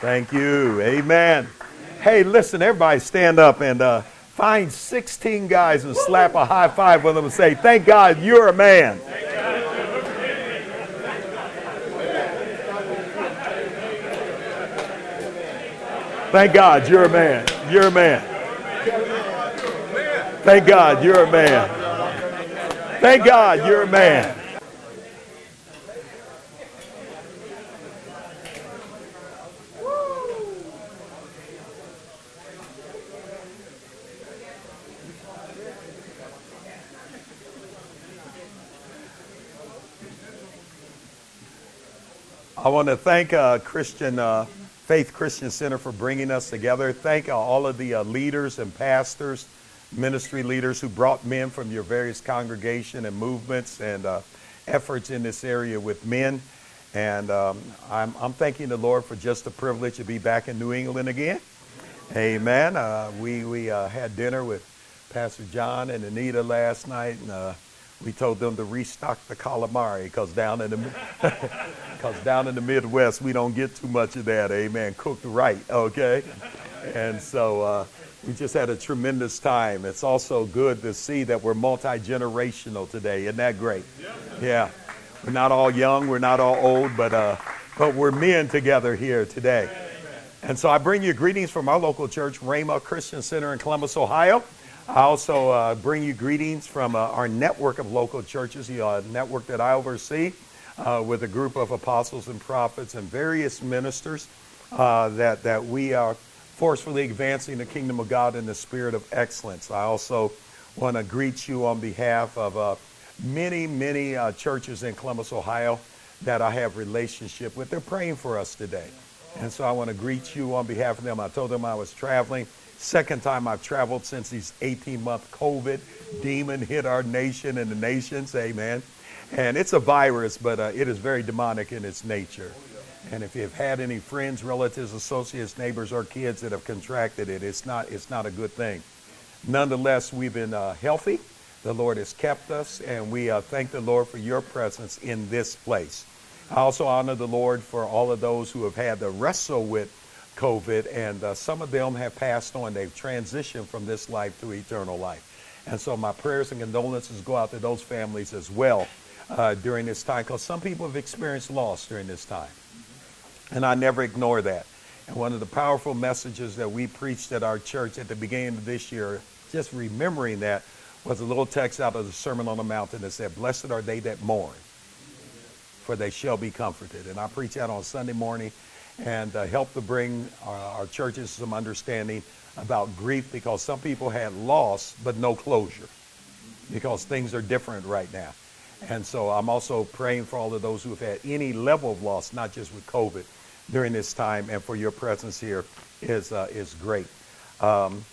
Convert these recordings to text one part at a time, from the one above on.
Thank you. Amen. Hey, listen, everybody stand up and uh, find 16 guys and slap a high five with them and say, Thank God you're a man. Thank God you're a man. You're a man. Thank God you're a man. Thank God you're a man. I want to thank uh, Christian uh, Faith Christian Center for bringing us together. Thank uh, all of the uh, leaders and pastors, ministry leaders who brought men from your various congregation and movements and uh, efforts in this area with men. And um, I'm, I'm, thanking the Lord for just the privilege to be back in New England again. Amen. Uh, we we had dinner with Pastor John and Anita last night, and we told them to restock the calamari because down in the because down in the Midwest we don't get too much of that. Amen. Cooked right, okay. And so uh, we just had a tremendous time. It's also good to see that we're multi generational today. Isn't that great? Yeah. We're not all young, we're not all old, but uh, but we're men together here today. And so I bring you greetings from our local church, Rhema Christian Center in Columbus, Ohio. I also uh, bring you greetings from uh, our network of local churches, the uh, network that I oversee uh, with a group of apostles and prophets and various ministers uh, that, that we are forcefully advancing the kingdom of God in the spirit of excellence. I also want to greet you on behalf of uh, many, many churches in Columbus, Ohio that I have relationship with. They're praying for us today. And so I want to greet you on behalf of them. I told them I was traveling Second time I've traveled since these 18 month COVID demon hit our nation and the nations. Amen. And it's a virus, but uh, it is very demonic in its nature. And if you've had any friends, relatives, associates, neighbors, or kids that have contracted it, it's not, it's not a good thing. Nonetheless, we've been uh, healthy. The Lord has kept us, and we uh, thank the Lord for your presence in this place. I also honor the Lord for all of those who have had to wrestle with COVID, and uh, some of them have passed on. They've transitioned from this life to eternal life. And so my prayers and condolences go out to those families as well uh, during this time, because some people have experienced loss during this time. And I never ignore that. And one of the powerful messages that we preached at our church at the beginning of this year, just remembering that, was a little text out of the Sermon on the Mountain that said, Blessed are they that mourn, for they shall be comforted. And I preach that on Sunday morning and uh, help to bring our, our, churches some understanding about grief because some people had loss but no closure because things are different right now. And so I'm also praying for all of those who have had any level of loss, not just with COVID, during this time, and for your presence here is uh, is great. Um,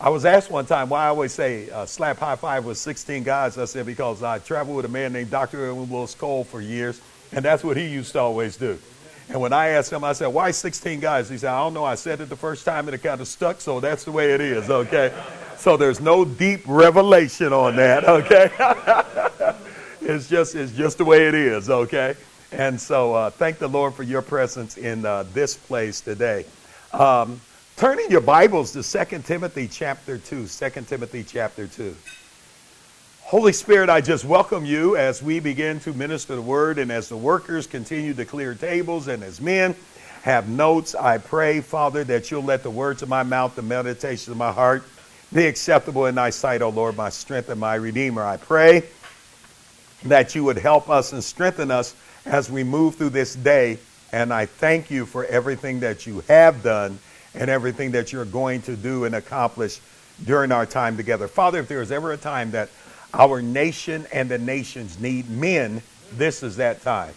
I was asked one time why I always say uh, slap high five with 16 guys. I said because I traveled with a man named Dr. Edwin Louis Cole for years, and that's what he used to always do. And when I asked him, I said, why 16 guys? He said, I don't know. I said it the first time and it kind of stuck, so that's the way it is, okay? So there's no deep revelation on that, okay? it's, just, it's just the way it is, okay? And so uh, thank the Lord for your presence in uh, this place today. Um, turn in your Bibles to 2 Timothy chapter 2. 2 Timothy chapter 2. Holy Spirit, I just welcome you as we begin to minister the word and as the workers continue to clear tables and as men have notes. I pray, Father, that you'll let the words of my mouth, the meditation of my heart be acceptable in thy sight, O Lord, my strength and my redeemer. I pray that you would help us and strengthen us as we move through this day. And I thank you for everything that you have done and everything that you're going to do and accomplish during our time together. Father, if there is ever a time that our nation and the nations need men. This is that time.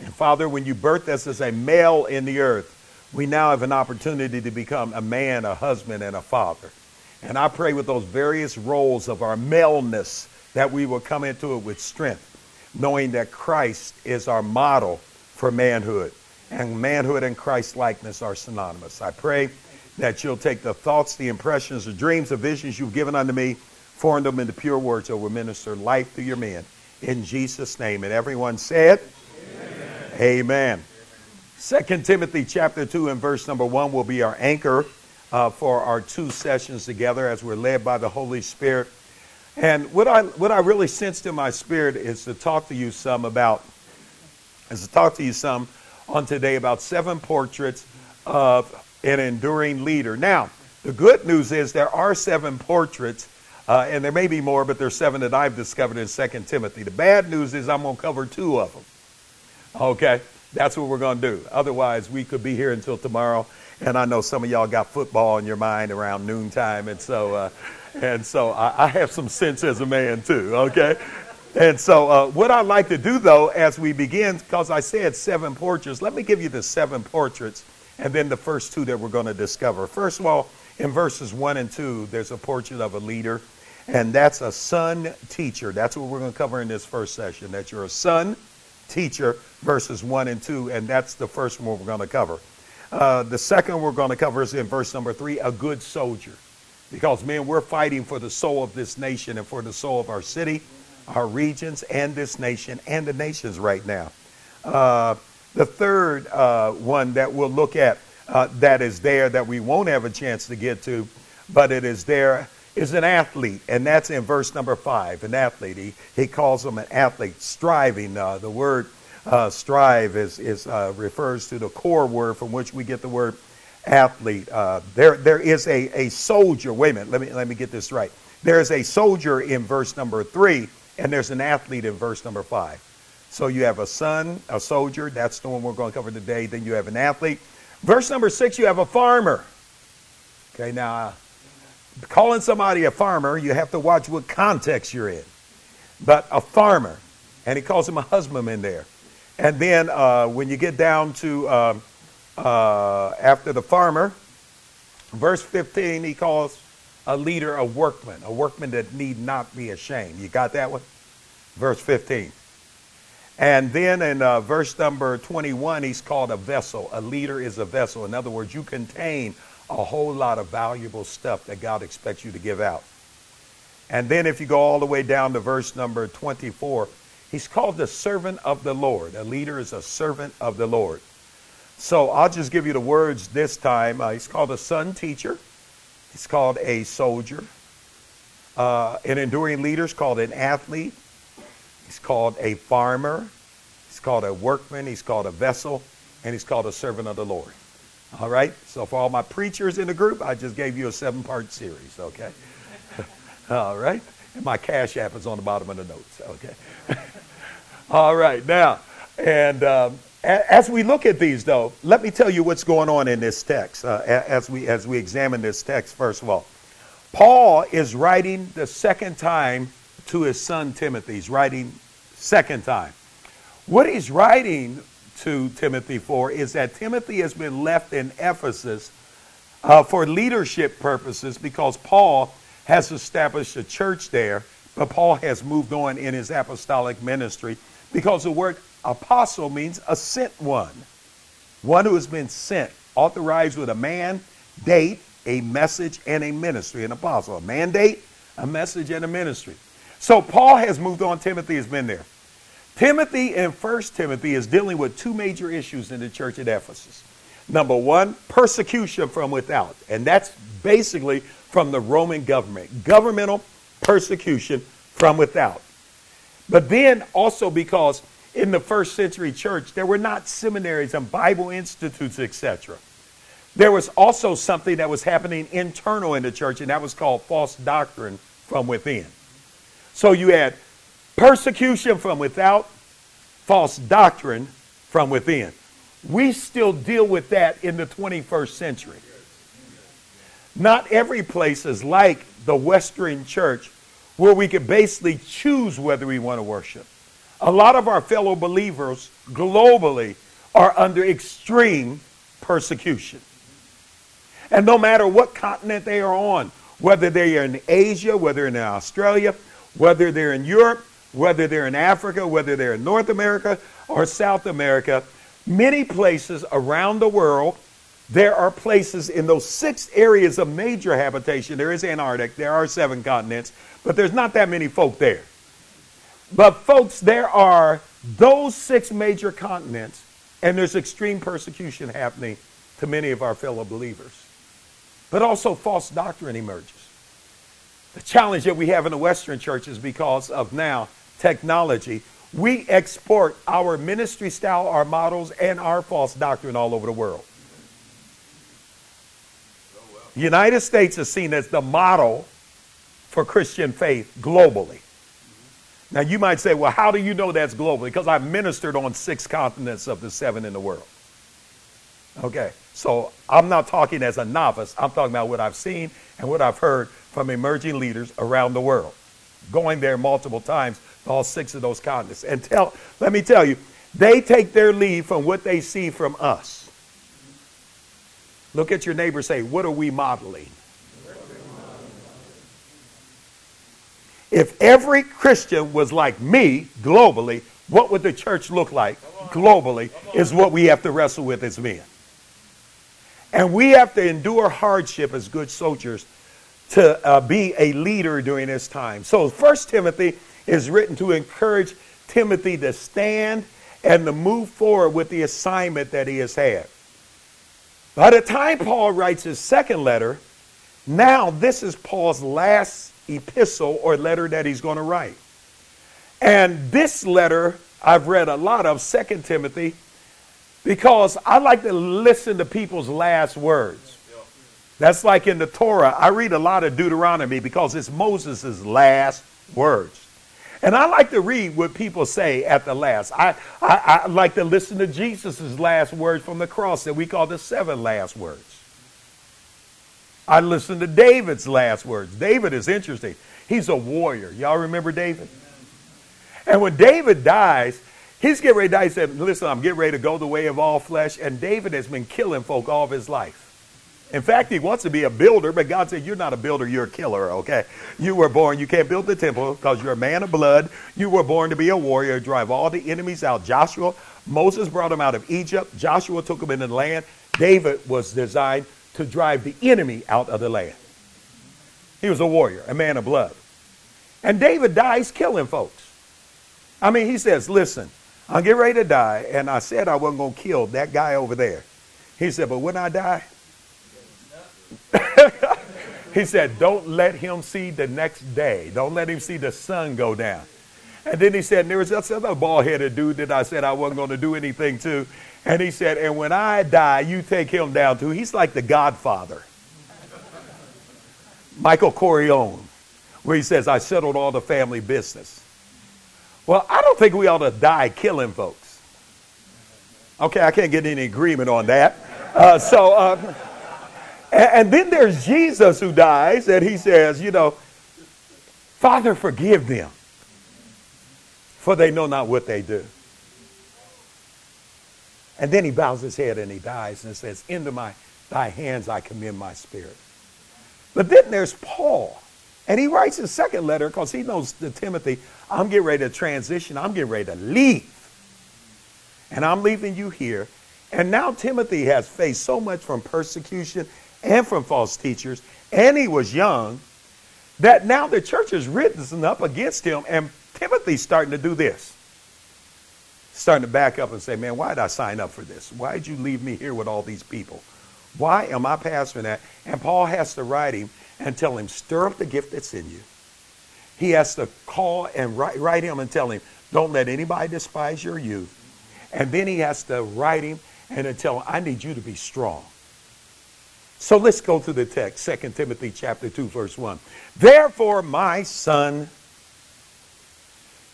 And Father, when you birthed us as a male in the earth, we now have an opportunity to become a man, a husband, and a father. And I pray with those various roles of our maleness that we will come into it with strength, knowing that Christ is our model for manhood. And manhood and Christ likeness are synonymous. I pray that you'll take the thoughts, the impressions, the dreams, the visions you've given unto me form them into pure words that will minister life to your men. In Jesus' name. And everyone said, Amen. Amen. Second Timothy chapter 2 and verse number 1 will be our anchor uh, for our two sessions together as we're led by the Holy Spirit. And what I, what I really sensed in my spirit is to talk to you some about, is to talk to you some on today about seven portraits of an enduring leader. Now, the good news is there are seven portraits, uh, and there may be more, but there's seven that I've discovered in Second Timothy. The bad news is I'm going to cover two of them. Okay? That's what we're going to do. Otherwise, we could be here until tomorrow. And I know some of y'all got football in your mind around noontime, and so uh, and so I, I, have some sense as a man too. Okay. And so, uh, what I'd like to do though, as we begin, because I said seven portraits, let me give you the seven portraits and then the first two that we're going to discover. First of all, in verses one and two, there's a portrait of a leader, and that's a son teacher. That's what we're going to cover in this first session. That you're a son teacher, verses 1 and 2, and that's the first one we're going to cover. Uh, the second we're going to cover is in verse number 3 a good soldier. Because, man, we're fighting for the soul of this nation and for the soul of our city, our regions, and this nation, and the nations right now. Uh, the third uh, one that we'll look at uh, that is there that we won't have a chance to get to, but it is there is an athlete, and that's in verse number five. An athlete. He, he calls him an athlete, striving. Uh, the word uh, strive is, is uh, refers to the core word from which we get the word athlete. Uh, there, there is a, a soldier. Wait a minute. Let me, let me get this right. There is a soldier in verse number three, and there's an athlete in verse number five. So you have a son, a soldier. That's the one we're going to cover today. Then you have an athlete. Verse number six, you have a farmer. Okay, now calling somebody a farmer, you have to watch what context you're in. But a farmer, and he calls him a husbandman there. And then uh, when you get down to uh, uh, after the farmer, verse 15, he calls a leader a workman, a workman that need not be ashamed. You got that one? Verse 15. And then in uh, verse number 21, he's called a vessel. A leader is a vessel. In other words, you contain a whole lot of valuable stuff that God expects you to give out. And then if you go all the way down to verse number 24, he's called the servant of the Lord. A leader is a servant of the Lord. So I'll just give you the words this time. Uh, he's called a son teacher. He's called a soldier. Uh, an enduring leader is called an athlete. He's called a farmer. He's called a workman. He's called a vessel. And he's called a servant of the Lord. All right? So for all my preachers in the group, I just gave you a seven part series, okay? all right? And my cash app is on the bottom of the notes, okay? all right, now, and um, as we look at these, though, let me tell you what's going on in this text uh, as, we, as we examine this text, first of all. Paul is writing the second time to his son Timothy. He's writing second time. What he's writing to Timothy for is that Timothy has been left in Ephesus uh, for leadership purposes because Paul has established a church there, but Paul has moved on in his apostolic ministry because the word apostle means a sent one, one who has been sent, authorized with a man, date, a message, and a ministry. An apostle, a mandate, a message, and a ministry. So Paul has moved on. Timothy has been there. Timothy in First Timothy is dealing with two major issues in the church at Ephesus. Number one, persecution from without. And that's basically from the Roman government. Governmental persecution from without. But then also because in the first century church, there were not seminaries and Bible institutes, etc. There was also something that was happening internal in the church, and that was called false doctrine from within. So you had persecution from without, false doctrine from within. We still deal with that in the 21st century. Not every place is like the Western church where we can basically choose whether we want to worship. A lot of our fellow believers globally are under extreme persecution. And no matter what continent they are on, whether they are in Asia, whether in Australia, whether they're in Europe, whether they're in Africa, whether they're in North America or South America, many places around the world, there are places in those six areas of major habitation. There is Antarctic, there are seven continents, but there's not that many folk there. But, folks, there are those six major continents And there's extreme persecution happening to many of our fellow believers. But also false doctrine emerges. The challenge that we have in the Western church is because of now technology. We export our ministry style, our models, and our false doctrine all over the world. The United States is seen as the model for Christian faith globally. Now, you might say, well, how do you know that's globally? Because I've ministered on six continents of the seven in the world. Okay, so I'm not talking as a novice. I'm talking about what I've seen and what I've heard from emerging leaders around the world, going there multiple times all six of those continents. And tell, let me tell you, they take their lead from what they see from us. Look at your neighbor say, What are we modeling? If every Christian was like me globally, what would the church look like globally is what we have to wrestle with as men. And we have to endure hardship as good soldiers to uh, be a leader during this time. So, First Timothy is written to encourage Timothy to stand and to move forward with the assignment that he has had. By the time Paul writes his second letter, now this is Paul's last epistle or letter that he's going to write. And this letter I've read a lot of, Second Timothy, because I like to listen to people's last words. That's like in the Torah. I read a lot of Deuteronomy because it's Moses' last words. And I like to read what people say at the last. I, I, I like to listen to Jesus' last words from the cross that we call the seven last words. I listen to David's last words. David is interesting. He's a warrior. Y'all remember David? And when David dies, he's getting ready to die. He said, Listen, I'm getting ready to go the way of all flesh. And David has been killing folk all of his life. In fact, he wants to be a builder, but God said, You're not a builder, you're a killer, okay? You were born, you can't build the temple because you're a man of blood. You were born to be a warrior, drive all the enemies out. Joshua, Moses brought him out of Egypt. Joshua took him into the land. David was designed to drive the enemy out of the land. He was a warrior, a man of blood. And David dies killing folks. I mean, he says, Listen, I'm getting ready to die, and I said I wasn't going to kill that guy over there. He said, But when I die, he said, Don't let him see the next day. Don't let him see the sun go down. And then he said, There was this other bald headed dude that I said I wasn't going to do anything to. And he said, And when I die, you take him down too. He's like the godfather. Michael Corleone, where he says, I settled all the family business. Well, I don't think we ought to die killing folks. Okay, I can't get any agreement on that. Uh, so, uh, and, then there's Jesus who dies, and he says, You know, Father, forgive them, for they know not what they do. And then he bows his head and he dies and says, Into my thy hands I commend my spirit. But then there's Paul. And he writes his second letter because he knows to Timothy, I'm getting ready to transition. I'm getting ready to leave. And I'm leaving you here. And now Timothy has faced so much from persecution and from false teachers, and he was young, that now the church is risen up against him, and Timothy's starting to do this starting to back up and say, man, why did I sign up for this? Why did you leave me here with all these people? Why am I pastoring that? And Paul has to write him and tell him, stir up the gift that's in you. He has to call and write, write him and tell him, don't let anybody despise your youth. And then he has to write him and tell him, I need you to be strong. So let's go to the text, 2 Timothy chapter 2, verse 1. Therefore, my son,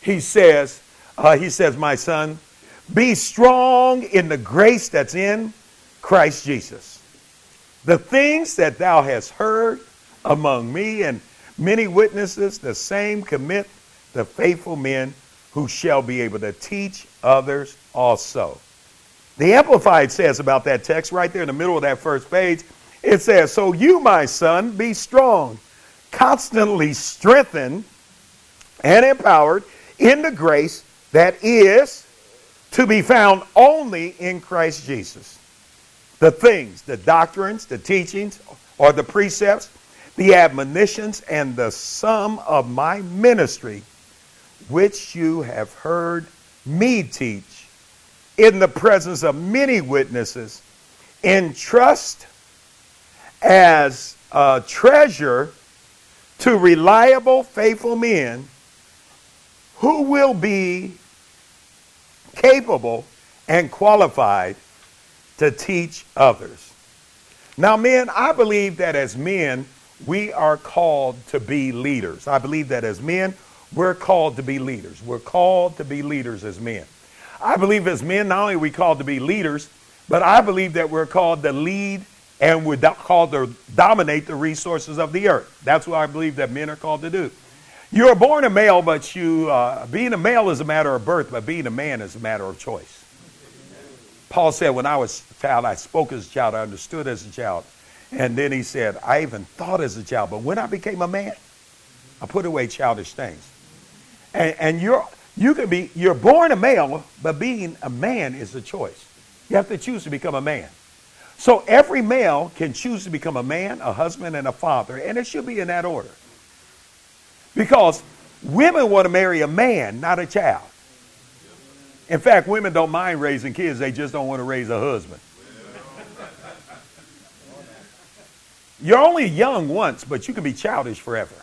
he says, uh, he says, My son, be strong in the grace that's in Christ Jesus. The things that thou hast heard among me and many witnesses, the same commit the faithful men who shall be able to teach others also. The Amplified says about that text right there in the middle of that first page, it says, So you, my son, be strong, constantly strengthened and empowered in the grace that is to be found only in Christ Jesus. The things, the doctrines, the teachings, or the precepts, the admonitions, and the sum of my ministry, which you have heard me teach in the presence of many witnesses, entrust as a treasure to reliable, faithful men who will be capable and qualified to teach others. Now, men, I believe that as men, we are called to be leaders. I believe that as men, we're called to be leaders. We're called to be leaders as men. I believe as men, not only are we called to be leaders, but I believe that we're called to lead and we're called to dominate the resources of the earth. That's what I believe that men are called to do. You are born a male, but you uh, being a male is a matter of birth, but being a man is a matter of choice. Paul said, when I was a child, I spoke as a child, I understood as a child. And then he said, I even thought as a child, but when I became a man, I put away childish things. And, and you're, you can be, you're born a male, but being a man is a choice. You have to choose to become a man. So every male can choose to become a man, a husband, and a father, and it should be in that order. Because women want to marry a man, not a child. In fact, women don't mind raising kids, they just don't want to raise a husband. You're only young once, but you can be childish forever.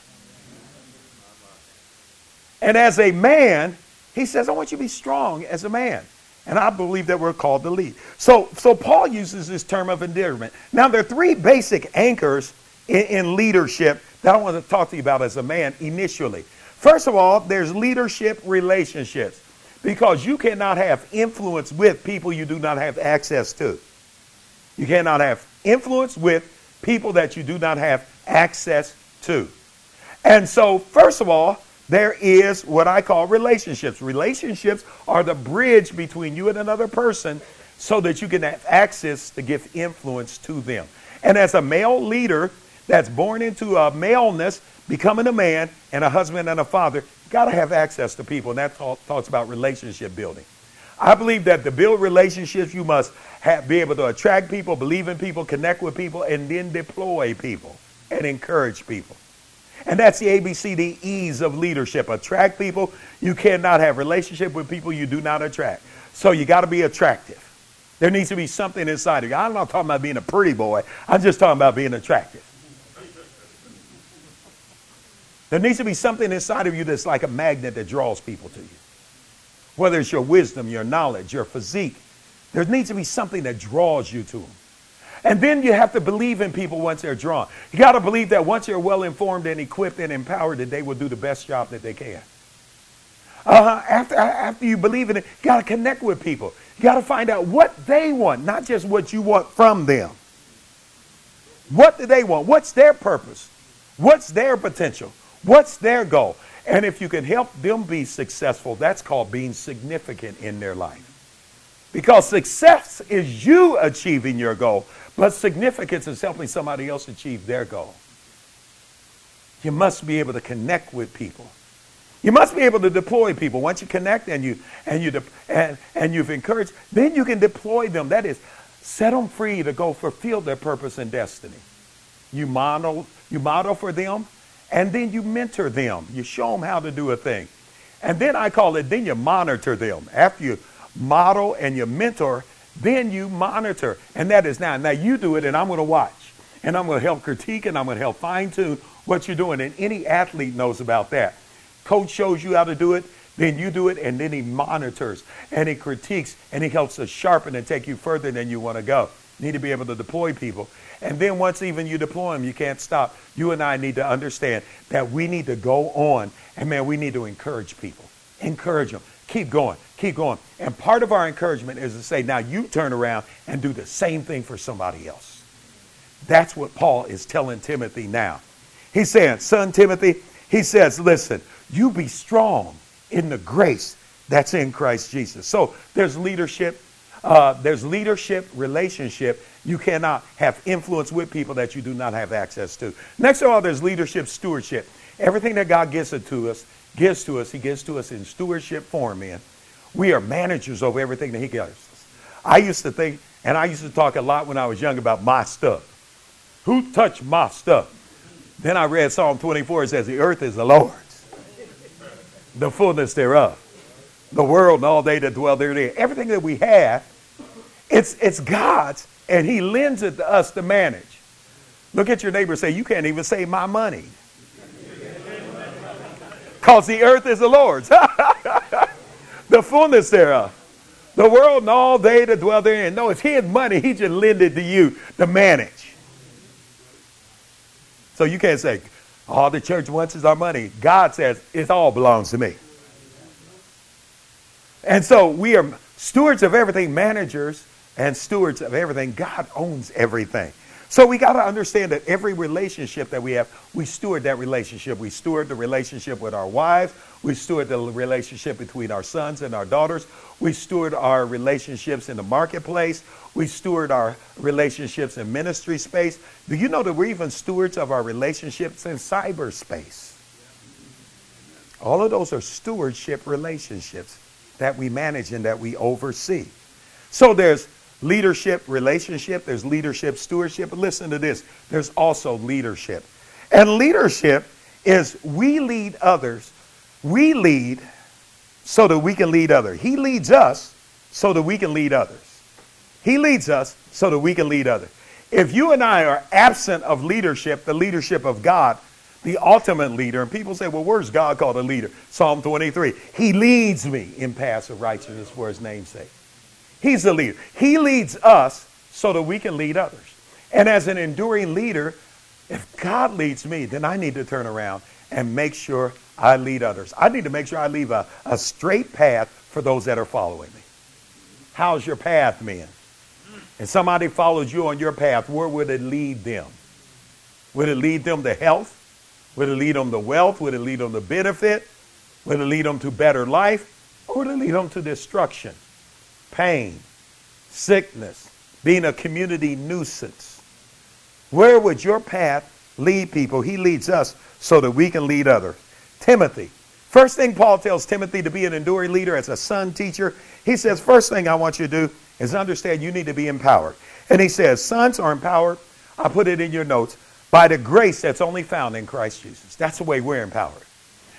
And as a man, he says, I want you to be strong as a man. And I believe that we're called to lead. So, so Paul uses this term of endearment. Now, there are three basic anchors in, in leadership that I want to talk to you about as a man initially. First of all, there's leadership relationships because you cannot have influence with people you do not have access to. You cannot have influence with people that you do not have access to. And so, first of all, there is what I call relationships. Relationships are the bridge between you and another person so that you can have access to give influence to them. And as a male leader that's born into a maleness, becoming a man and a husband and a father, got to have access to people. And that talk, talks about relationship building. I believe that to build relationships, you must have, be able to attract people, believe in people, connect with people, and then deploy people and encourage people. And that's the ABCDEs of leadership. Attract people. You cannot have relationship with people you do not attract. So you got to be attractive. There needs to be something inside of you. I'm not talking about being a pretty boy. I'm just talking about being attractive. There needs to be something inside of you that's like a magnet that draws people to you. Whether it's your wisdom, your knowledge, your physique, there needs to be something that draws you to them. And then you have to believe in people once they're drawn. You got to believe that once you're well informed and equipped and empowered, that they will do the best job that they can. Uh, after, after you believe in it, you got to connect with people. You got to find out what they want, not just what you want from them. What do they want? What's their purpose? What's their potential? What's their goal? And if you can help them be successful, that's called being significant in their life. Because success is you achieving your goal. But significance is helping somebody else achieve their goal. You must be able to connect with people. You must be able to deploy people. Once you connect and you and you de- and, and you've encouraged, then you can deploy them. That is, set them free to go fulfill their purpose and destiny. You model you model for them, and then you mentor them. You show them how to do a thing, and then I call it. Then you monitor them after you model and you mentor then you monitor. And that is now. Now you do it, and I'm going to watch. And I'm going to help critique, and I'm going to help fine tune what you're doing. And any athlete knows about that. Coach shows you how to do it, then you do it, and then he monitors and he critiques and he helps to sharpen and take you further than you want to go. You need to be able to deploy people. And then once even you deploy them, you can't stop. You and I need to understand that we need to go on, and man, we need to encourage people. Encourage them. Keep going. Keep going. And part of our encouragement is to say, now you turn around and do the same thing for somebody else. That's what Paul is telling Timothy now. He's saying, son Timothy, he says, listen, you be strong in the grace that's in Christ Jesus. So there's leadership. Uh, there's leadership, relationship. You cannot have influence with people that you do not have access to. Next of all, there's leadership, stewardship. Everything that God gives it to us, gives to us, he gives to us in stewardship form, man. We are managers over everything that he gives us. I used to think, and I used to talk a lot when I was young about my stuff. Who touched my stuff? Then I read Psalm 24. It says, The earth is the Lord's, the fullness thereof. the world and all they that dwell therein. Everything that we have, it's, it's God's, and He lends it to us to manage. Look at your neighbor say, You can't even save my money. Because the earth is the Lord's, the fullness thereof. The world and all they that dwell therein. No, it's His money. He just lend it to you to manage. So you can't say, All the church wants is our money. God says, It all belongs to me. And so we are stewards of everything, managers and stewards of everything. God owns everything. So we got to understand that every relationship that we have, we steward that relationship. We steward the relationship with our wives. We steward the relationship between our sons and our daughters. We steward our relationships in the marketplace. We steward our relationships in ministry space. Do you know that we're even stewards of our relationships in cyberspace? All of those are stewardship relationships that we manage and that we oversee. So there's leadership relationship, there's leadership stewardship. But listen to this there's also leadership. And leadership is we lead others, we lead so that we can lead others. He leads us so that we can lead others. He leads us so that we can lead others. If you and I are absent of leadership, the leadership of God, the ultimate leader, and people say, well, where's God called a leader? Psalm 23. He leads me in paths of righteousness for his name's sake. He's the leader. He leads us so that we can lead others. And as an enduring leader, if God leads me, then I need to turn around and make sure I lead others. I need to make sure I leave a, a straight path for those that are following me. How's your path, men? And somebody follows you on your path, where would it lead them? Would it lead them to health? Would it lead them to wealth? Would it lead them to benefit? Would it lead them to better life? Or would it lead them to destruction? Pain, sickness, being a community nuisance. Where would your path lead people? He leads us so that we can lead others. Timothy. First thing Paul tells Timothy to be an enduring leader as a son teacher, he says, First thing I want you to do is understand you need to be empowered. And he says, Sons are empowered. I put it in your notes by the grace that's only found in Christ Jesus. That's the way we're empowered.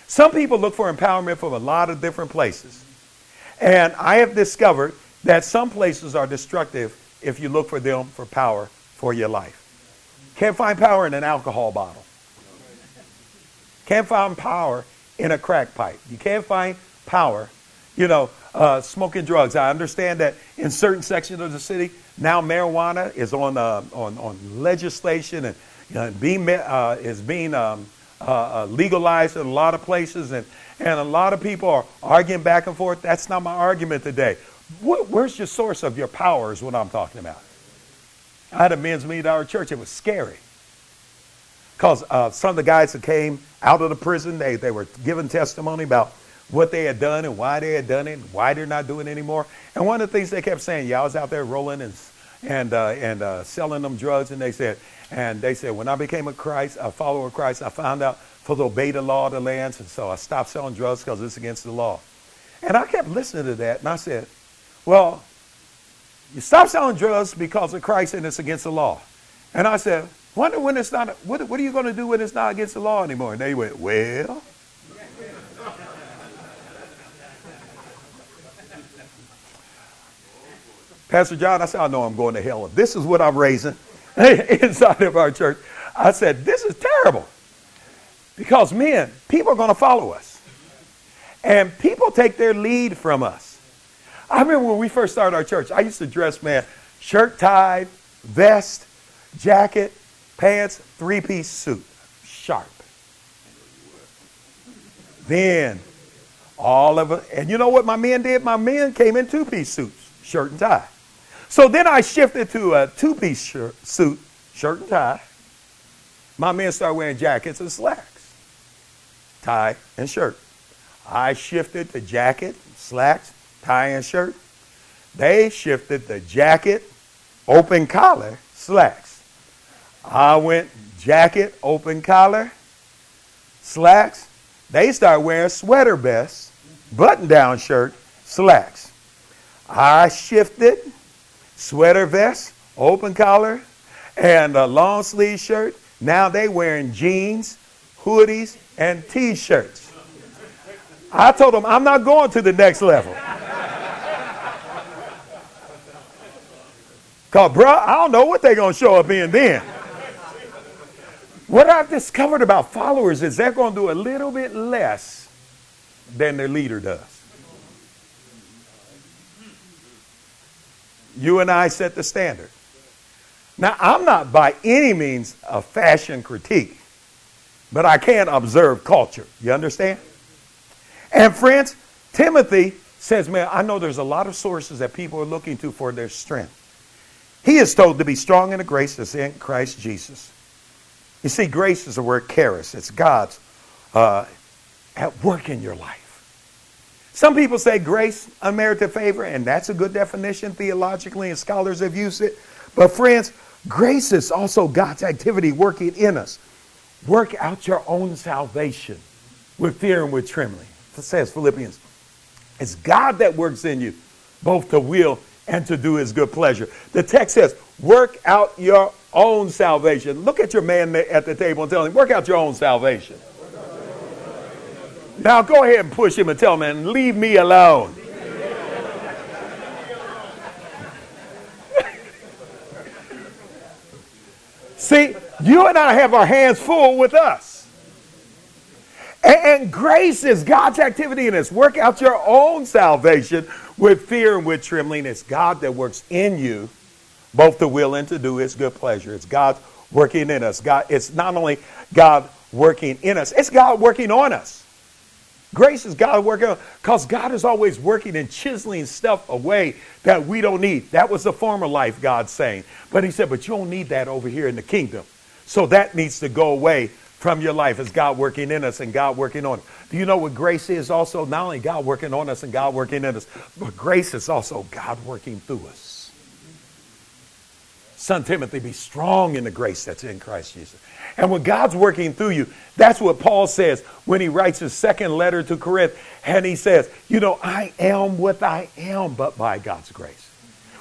Some people look for empowerment from a lot of different places. And I have discovered that some places are destructive if you look for them for power for your life. Can't find power in an alcohol bottle. Can't find power in a crack pipe. You can't find power, you know, uh, smoking drugs. I understand that in certain sections of the city now marijuana is on uh, on, on legislation and you being uh, is being um, uh, uh, legalized in a lot of places, and and a lot of people are arguing back and forth. That's not my argument today. where's your source of your power is what I'm talking about. I had a men's meeting at our church. It was scary. Because uh, some of the guys that came out of the prison, they, they were giving testimony about what they had done and why they had done it and why they're not doing it anymore. And one of the things they kept saying, yeah, I was out there rolling and, and, uh, and uh, selling them drugs. And they said, and they said, when I became a Christ, a follower of Christ, I found out for to obey the law of the lands, and so I stopped selling drugs because it's against the law. And I kept listening to that, and I said, well, you stop selling drugs because of Christ and it's against the law. And I said, wonder when it's not, what, what are you going to do when it's not against the law anymore? And they went, well. Pastor John, I said, I know I'm going to hell. This is what I'm raising inside of our church, I said, this is terrible. Because men, people are going to follow us. And people take their lead from us. I remember when we first started our church, I used to dress, man, shirt, tie, vest, jacket, pants, three piece suit, sharp. Then, all of it, and you know what my men did? My men came in two piece suits, shirt and tie. So then I shifted to a two piece suit, shirt and tie. My men started wearing jackets and slacks tie, and shirt. I shifted the jacket, slacks, tie, and shirt. They shifted the jacket, open collar, slacks. I went jacket, open collar, slacks. They start wearing sweater vests, button down shirt, slacks. I shifted sweater vest, open collar, and a long sleeve shirt. Now they wearing jeans, hoodies, and t shirts. I told them I'm not going to the next level. Because, bro, I don't know what they're going to show up in then. What I've discovered about followers is they're going to do a little bit less than their leader does. You and I set the standard. Now, I'm not by any means a fashion critique, but I can observe culture. You understand? And friends, Timothy says, man, I know there's a lot of sources that people are looking to for their strength. He is told to be strong in the grace that's in Christ Jesus. You see, grace is the word charis. It's God's uh, at work in your life. Some people say grace, unmerited favor, and that's a good definition theologically, and scholars have used it. But friends, grace is also God's activity working in us. Work out your own salvation with fear and with trembling. It says Philippians. It's God that works in you, both to will and to do his good pleasure. The text says, work out your own salvation. Look at your man at the table and tell him, work out your own salvation. Now go ahead and push him and tell him, leave me alone. See, you and I have our hands full with us. And, and, grace is God's activity in us. Work out your own salvation with fear and with trembling. It's God that works in you, both to will and to do his good pleasure. It's God working in us. God, it's not only God working in us, it's God working on us. Grace is God working because God is always working and chiseling stuff away that we don't need. That was the former life, God's saying. But He said, but you don't need that over here in the kingdom. So that needs to go away from your life as God working in us and God working on us. Do you know what grace is also? Not only God working on us and God working in us, but grace is also God working through us. Son Timothy, be strong in the grace that's in Christ Jesus. And when God's working through you, that's what Paul says when he writes his second letter to Corinth. And he says, You know, I am what I am, but by God's grace.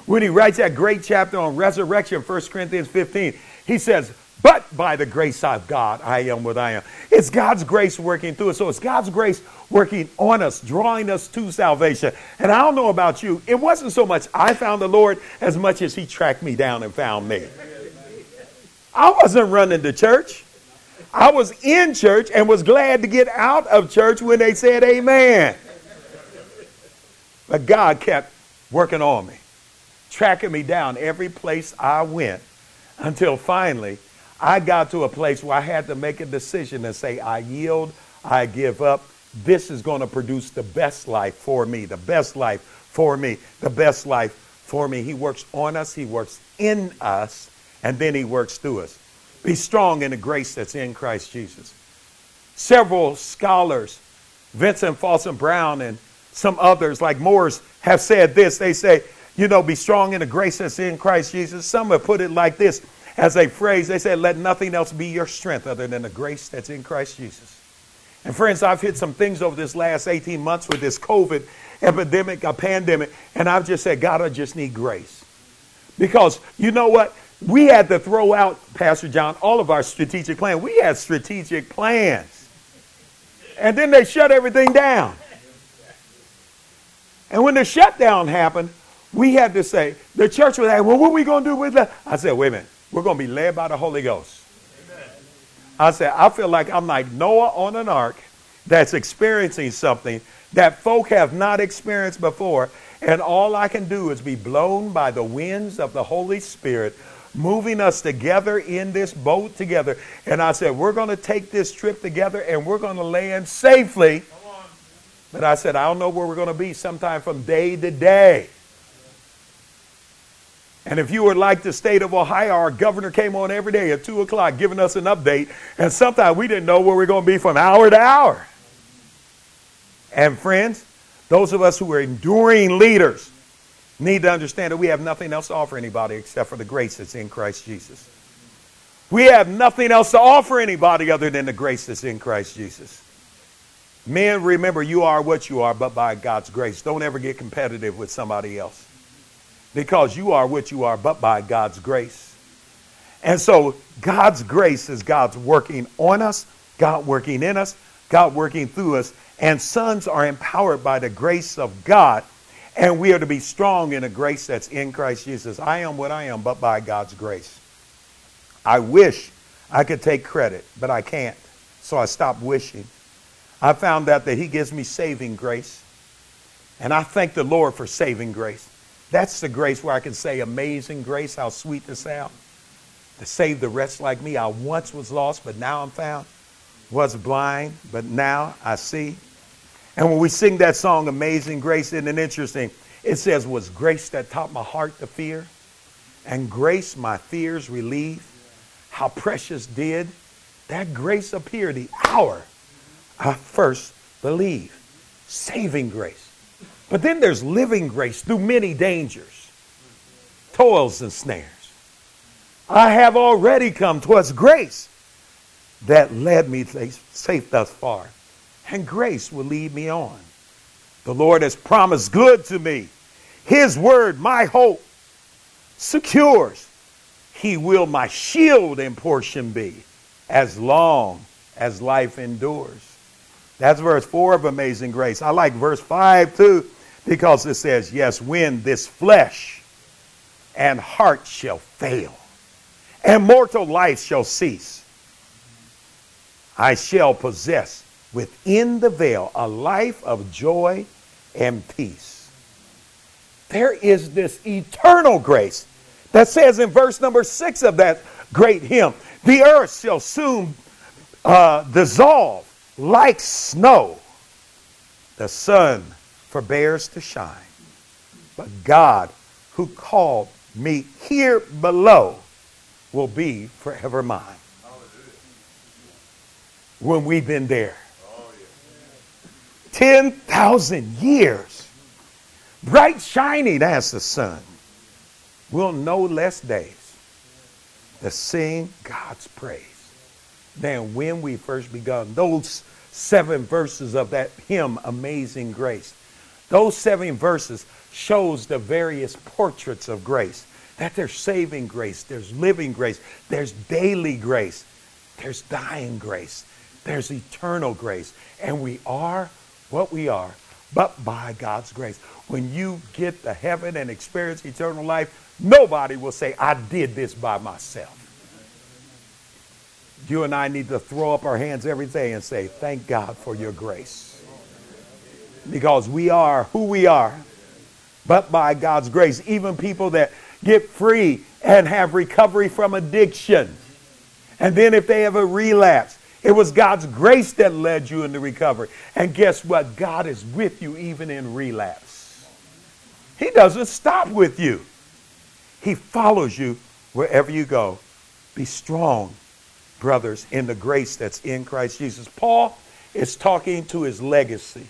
When he writes that great chapter on resurrection, 1 Corinthians 15, he says, but by the grace of God, I am what I am. It's God's grace working through us. So it's God's grace working on us, drawing us to salvation. And I don't know about you, it wasn't so much I found the Lord as much as He tracked me down and found me. I wasn't running to church. I was in church and was glad to get out of church when they said amen. But God kept working on me, tracking me down every place I went until finally I got to a place where I had to make a decision and say, I yield, I give up. This is going to produce the best life for me, the best life for me, the best life for me. He works on us, He works in us, and then He works through us. Be strong in the grace that's in Christ Jesus. Several scholars, Vincent Fausset Brown and some others like Moores, have said this. They say, you know, be strong in the grace that's in Christ Jesus. Some have put it like this as a phrase, they said, let nothing else be your strength other than the grace that's in Christ Jesus. And friends, I've hit some things over this last 18 months with this COVID epidemic, a pandemic, and I've just said, God, I just need grace. Because you know what? We had to throw out, Pastor John, all of our strategic plan. We had strategic plans. And then they shut everything down. And when the shutdown happened, we had to say, the church was like, well, what are we going to do with that? I said, wait a minute. We're going to be led by the Holy Ghost. Amen. I said, I feel like I'm like Noah on an ark that's experiencing something that folk have not experienced before. And all I can do is be blown by the winds of the Holy Spirit, moving us together in this boat together. And I said, We're going to take this trip together and we're going to land safely. But I said, I don't know where we're going to be sometime from day to day. And if you were like the state of Ohio, our governor came on every day at 2 o'clock giving us an update. And sometimes we didn't know where we are going to be from hour to hour. And friends, those of us who are enduring leaders need to understand that we have nothing else to offer anybody except for the grace that's in Christ Jesus. We have nothing else to offer anybody other than the grace that's in Christ Jesus. Men, remember, you are what you are, but by God's grace. Don't ever get competitive with somebody else because you are what you are, but by God's grace. And so God's grace is God's working on us, God working in us, God working through us, And sons are empowered by the grace of God. And we are to be strong in the grace that's in Christ Jesus. I am what I am, but by God's grace. I wish I could take credit, but I can't. So I stopped wishing. I found out that He gives me saving grace. And I thank the Lord for saving grace. That's the grace where I can say, Amazing grace, how sweet the sound. To save the wretch like me. I once was lost, but now I'm found. Was blind, but now I see. And when we sing that song, Amazing Grace, isn't it interesting? It says, Was grace that taught my heart to fear, and grace my fears relieve. How precious did that grace appear the hour I first believed. Saving grace. But then there's living grace through many dangers, toils, and snares. I have already come towards grace that led me safe thus far, and grace will lead me on. The Lord has promised good to me. His word, my hope, secures. He will my shield and portion be as long as life endures. That's verse 4 of Amazing Grace. I like verse 5 too, because it says, Yes, when this flesh and heart shall fail, and mortal life shall cease, I shall possess within the veil a life of joy and peace. There is this eternal grace that says in verse number six of that great hymn the earth shall soon uh, dissolve like snow. The sun forbears to shine. But God, who called me here below, will be forever mine. When we've been there. 10,000 years, bright shining as the sun, will no less days to sing God's praise than when we first begun. Those seven verses of that hymn, Amazing Grace, those seven verses shows the various portraits of grace. That there's saving grace, there's living grace, there's daily grace, there's dying grace, there's eternal grace. And we are what we are, but by God's grace. When you get to heaven and experience eternal life, nobody will say, I did this by myself. You and I need to throw up our hands every day and say, Thank God for your grace. Because we are who we are, but by God's grace. Even people that get free and have recovery from addiction. And then if they have a relapse, it was God's grace that led you into recovery. And guess what? God is with you even in relapse. He doesn't stop with you, He follows you wherever you go. Be strong brothers, in the grace that's in Christ Jesus. Paul is talking to his legacy.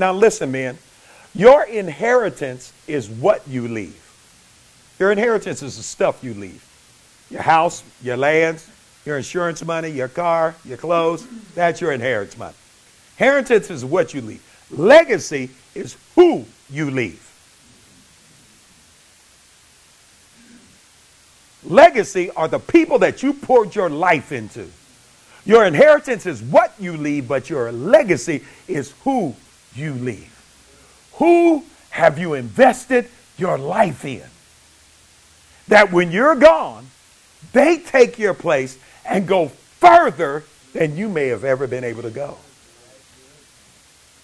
Now, listen, man, your inheritance is what you leave. Your inheritance is the stuff you leave your house, your lands, your insurance money, your car, your clothes. That's your inheritance money. Inheritance is what you leave. Legacy is who you leave. Legacy are the people that you poured your life into. Your inheritance is what you leave, but your legacy is who you leave. Who have you invested your life in? That when you're gone, they take your place and go further than you may have ever been able to go.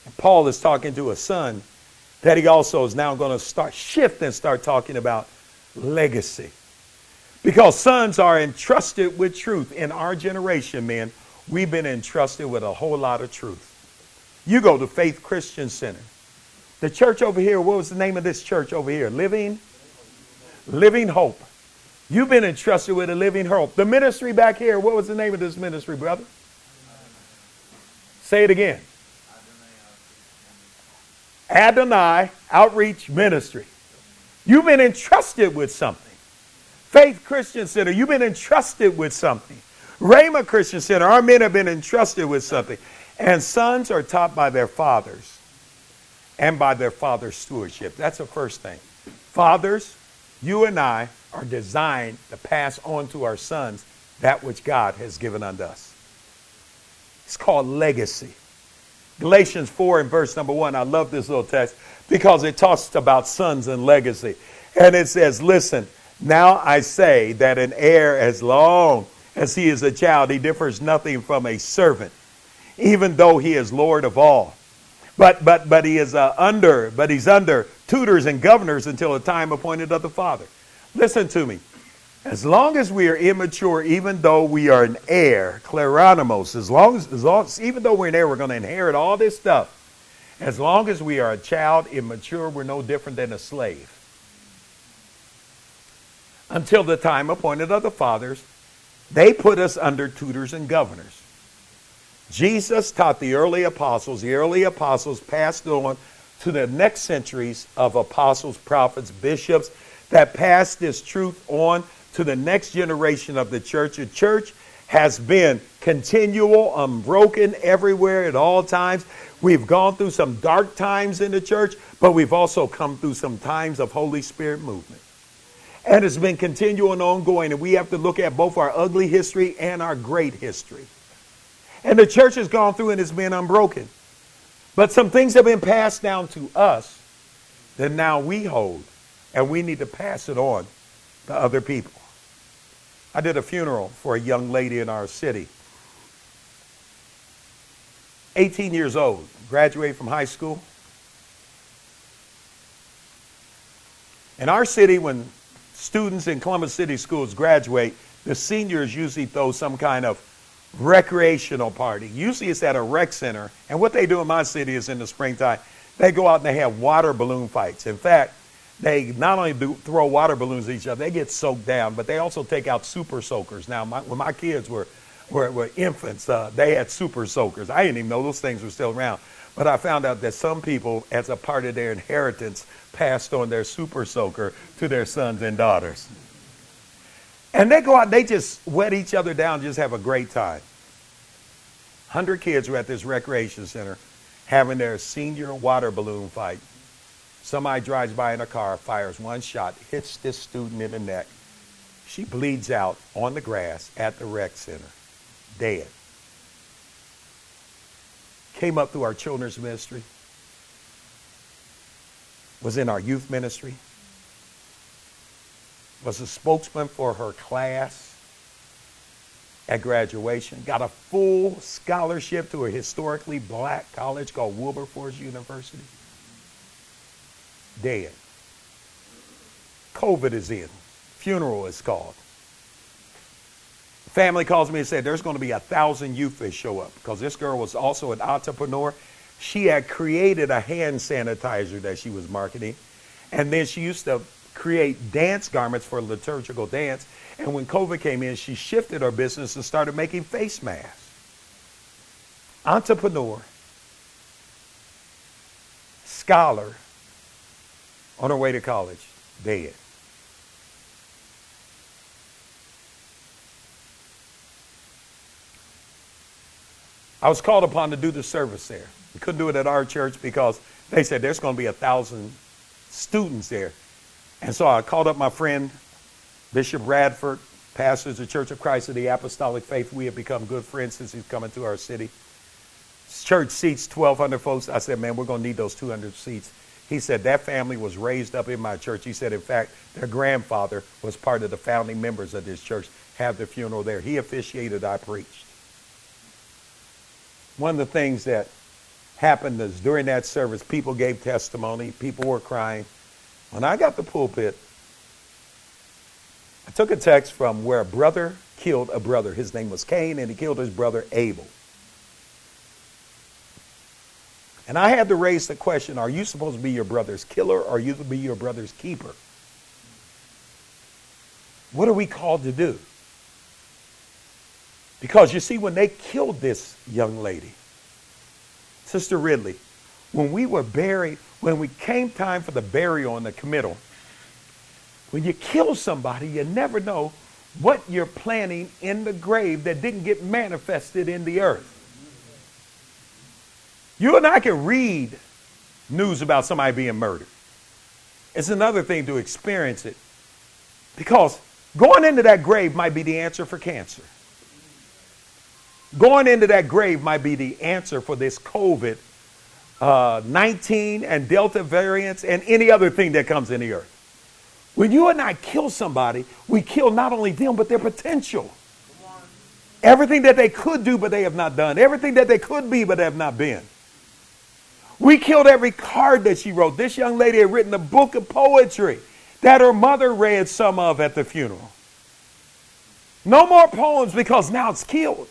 And Paul is talking to a son that he also is now going to start shift and start talking about legacy. Because sons are entrusted with truth. In our generation, man, we've been entrusted with a whole lot of truth. You go to Faith Christian Center. The church over here, what was the name of this church over here? Living? Living Hope. You've been entrusted with a living hope. The ministry back here, what was the name of this ministry, brother? Say it again. Adonai Outreach Ministry. You've been entrusted with something. Faith Christian Center, you've been entrusted with something. Rhema Christian Center, our men have been entrusted with something. And sons are taught by their fathers and by their father's stewardship. That's the first thing. Fathers, you and I are designed to pass on to our sons that which God has given unto us. It's called legacy. Galatians 4 and verse number 1. I love this little text because it talks about sons and legacy. And it says, Listen, now I say that an heir, as long as he is a child, he differs nothing from a servant, even though he is Lord of all. But, but, but he is uh, under, but he's under tutors and governors until the time appointed of the Father. Listen to me. As long as we are immature, even though we are an heir, kleronimos, as long as, as long even though we're an heir, we're going to inherit all this stuff. As long as we are a child, immature, we're no different than a slave. Until the time appointed of the fathers, they put us under tutors and governors. Jesus taught the early apostles, the early apostles passed on to the next centuries of apostles, prophets, bishops that passed this truth on to the next generation of the church. The church has been continual, unbroken everywhere at all times. We've gone through some dark times in the church, but we've also come through some times of Holy Spirit movement. And it's been continual and ongoing, and we have to look at both our ugly history and our great history. And the church has gone through and it's been unbroken. But some things have been passed down to us that now we hold, and we need to pass it on to other people. I did a funeral for a young lady in our city. 18 years old, graduated from high school. In our city, when students in Columbus City schools graduate, the seniors usually throw some kind of recreational party. Usually it's at a rec center. And what they do in my city is in the springtime, they go out and they have water balloon fights. In fact, they not only do throw water balloons at each other, they get soaked down, but they also take out super soakers. Now, my, when my kids were, were, were infants, uh, they had super soakers. I didn't even know those things were still around. But I found out that some people, as a part of their inheritance, passed on their super soaker to their sons and daughters. And they go out, they just wet each other down, just have a great time. 100 kids were at this recreation center having their senior water balloon fight. Somebody drives by in a car, fires one shot, hits this student in the neck. She bleeds out on the grass at the rec center, dead. Came up through our children's ministry, was in our youth ministry, was a spokesman for her class at graduation, got a full scholarship to a historically black college called Wilberforce University dead. COVID is in. Funeral is called. Family calls me and said there's going to be a thousand youth that show up because this girl was also an entrepreneur. She had created a hand sanitizer that she was marketing, and then she used to create dance garments for liturgical dance. And when COVID came in, she shifted her business and started making face masks. Entrepreneur, scholar, on her way to college, dead. I was called upon to do the service there. We couldn't do it at our church because they said there's going to be a thousand students there. And so I called up my friend, Bishop Radford, pastor of the Church of Christ of the Apostolic Faith. We have become good friends since he's coming to our city. Church seats 1,200 folks. I said, man, we're going to need those 200 seats. He said that family was raised up in my church. He said, in fact, their grandfather was part of the founding members of this church, have the funeral there. He officiated, I preached. One of the things that happened is during that service, people gave testimony, people were crying. When I got the pulpit, I took a text from where a brother killed a brother. His name was Cain, and he killed his brother Abel. And I had to raise the question are you supposed to be your brother's killer or are you to be your brother's keeper? What are we called to do? Because you see, when they killed this young lady, Sister Ridley, when we were buried, when we came time for the burial and the committal, when you kill somebody, you never know what you're planning in the grave that didn't get manifested in the earth. You and I can read news about somebody being murdered. It's another thing to experience it. Because going into that grave might be the answer for cancer. Going into that grave might be the answer for this COVID uh, 19 and Delta variants and any other thing that comes in the earth. When you and I kill somebody, we kill not only them, but their potential. Everything that they could do, but they have not done. Everything that they could be, but have not been. We killed every card that she wrote. This young lady had written a book of poetry that her mother read some of at the funeral. No more poems because now it's killed.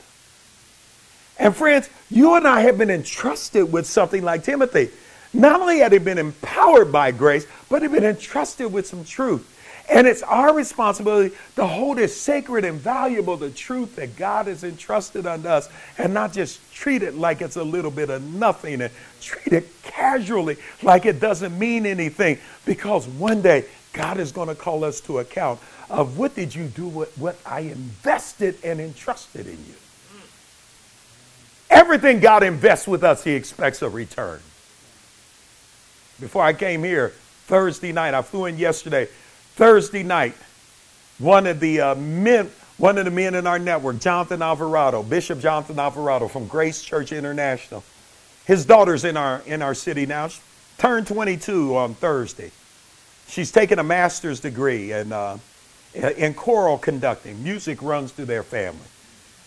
And friends, you and I have been entrusted with something like Timothy. Not only had he been empowered by grace, but he had been entrusted with some truth. And it's our responsibility to hold as sacred and valuable the truth that God has entrusted unto us and not just treat it like it's a little bit of nothing and treat it casually like it doesn't mean anything because one day God is going to call us to account of what did you do with what I invested and entrusted in you. Everything God invests with us, He expects a return. Before I came here Thursday night, I flew in yesterday. Thursday night, one of the uh, men, one of the men in our network, Jonathan Alvarado, Bishop Jonathan Alvarado from Grace Church International, his daughter's in our in our city now. She turned 22 on Thursday. She's taking a master's degree in uh, in choral conducting. Music runs through their family.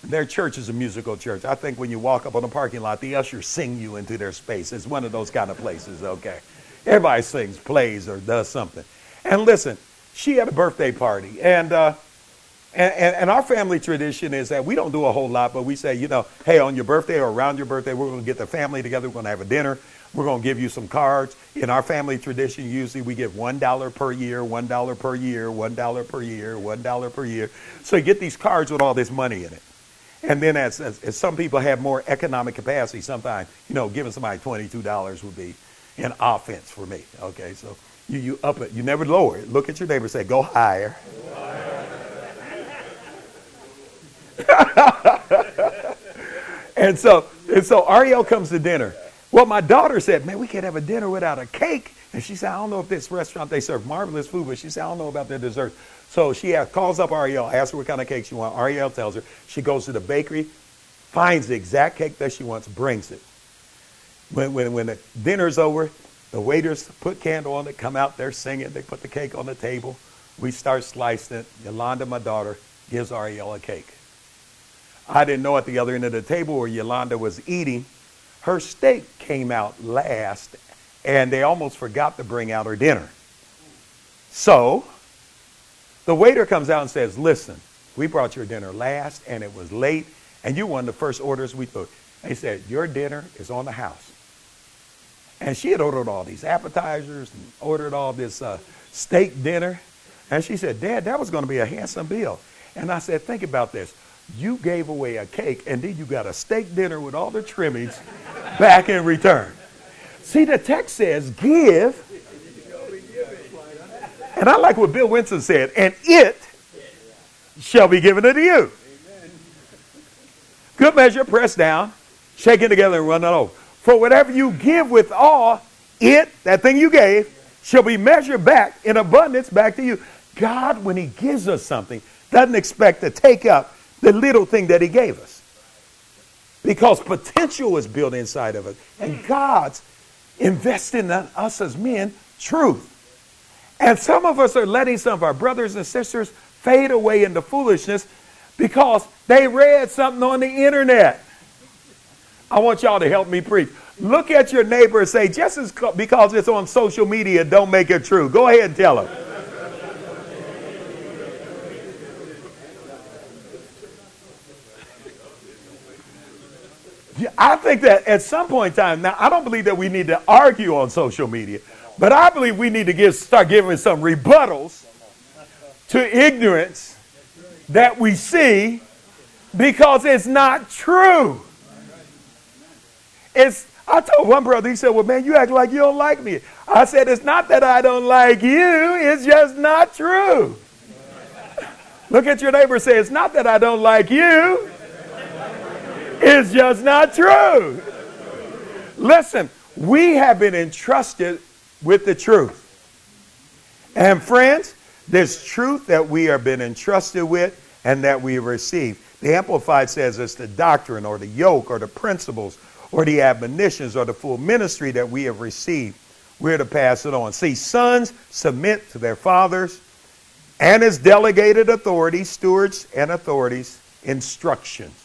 Their church is a musical church. I think when you walk up on the parking lot, the ushers sing you into their space. It's one of those kind of places, okay? Everybody sings, plays, or does something. And listen, she had a birthday party. And, uh, and, and, and, our family tradition is that we don't do a whole lot, but we say, you know, hey, on your birthday or around your birthday, we're going to get the family together. We're going to have a dinner. We're going to give you some cards. In our family tradition, usually we give $1 per year, $1 per year, $1 per year, $1 per year. So you get these cards with all this money in it. And then as, as, as, some people have more economic capacity, sometimes, you know, giving somebody $22 would be an offense for me. Okay, so you, you up it. You never lower it. Look at your neighbor say, go higher. and so and so Ariel comes to dinner. Well, my daughter said, man, we can't have a dinner without a cake. And she said, I don't know if this restaurant, they serve marvelous food, but she said, I don't know about their dessert. So she uh, calls up Ariel, asks her what kind of cake she wants. Ariel tells her. She goes to the bakery, finds the exact cake that she wants, brings it. When, when, when the dinner's over, the waiters put candle on it, come out there singing. They put the cake on the table. We start slicing it. Yolanda, my daughter, gives Ariel a cake. I didn't know at the other end of the table where Yolanda was eating, her steak came out last, and they almost forgot to bring out her dinner. So the waiter comes out and says, Listen, we brought your dinner last and it was late, and you won the first orders we took. He said, Your dinner is on the house. And she had ordered all these appetizers and ordered all this uh, steak dinner. And she said, Dad, that was going to be a handsome bill. And I said, Think about this. You gave away a cake, and then you got a steak dinner with all the trimmings back in return. See, the text says, Give and I like what Bill Winston said, and it shall be given unto you. Good measure, pressed down, shaken together, and run it over. For whatever you give with all, it, that thing you gave, shall be measured back in abundance back to you. God, when He gives us something, doesn't expect to take up the little thing that He gave us. Because potential is built inside of us. And God's investing in us as men truth. And some of us are letting some of our brothers and sisters fade away into foolishness because they read something on the internet. I want y'all to help me preach. Look at your neighbor and say, just as because it's on social media, don't make it true. Go ahead and tell them. I think that at some point in time, now I don't believe that we need to argue on social media. But I believe we need to give, start giving some rebuttals to ignorance that we see because it's not true. It's I told one brother, he said, Well, man, you act like you don't like me. I said, It's not that I don't like you, it's just not true. Look at your neighbor say, It's not that I don't like you, it's just not true. Listen, we have been entrusted with the truth. And friends, this truth that we have been entrusted with and that we receive. The Amplified says it's the doctrine or the yoke or the principles or the admonitions or the full ministry that we have received. We're to pass it on. See, sons submit to their fathers and as delegated authorities, stewards and authorities, instructions.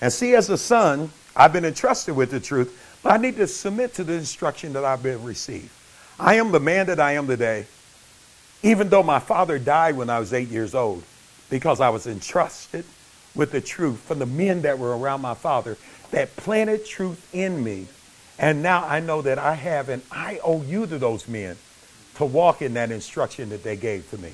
And see, as a son, I've been entrusted with the truth, but I need to submit to the instruction that I've been received. I am the man that I am today, even though my father died when I was eight years old, because I was entrusted with the truth from the men that were around my father that planted truth in me. And now I know that I have, and I owe you to those men to walk in that instruction that they gave to me.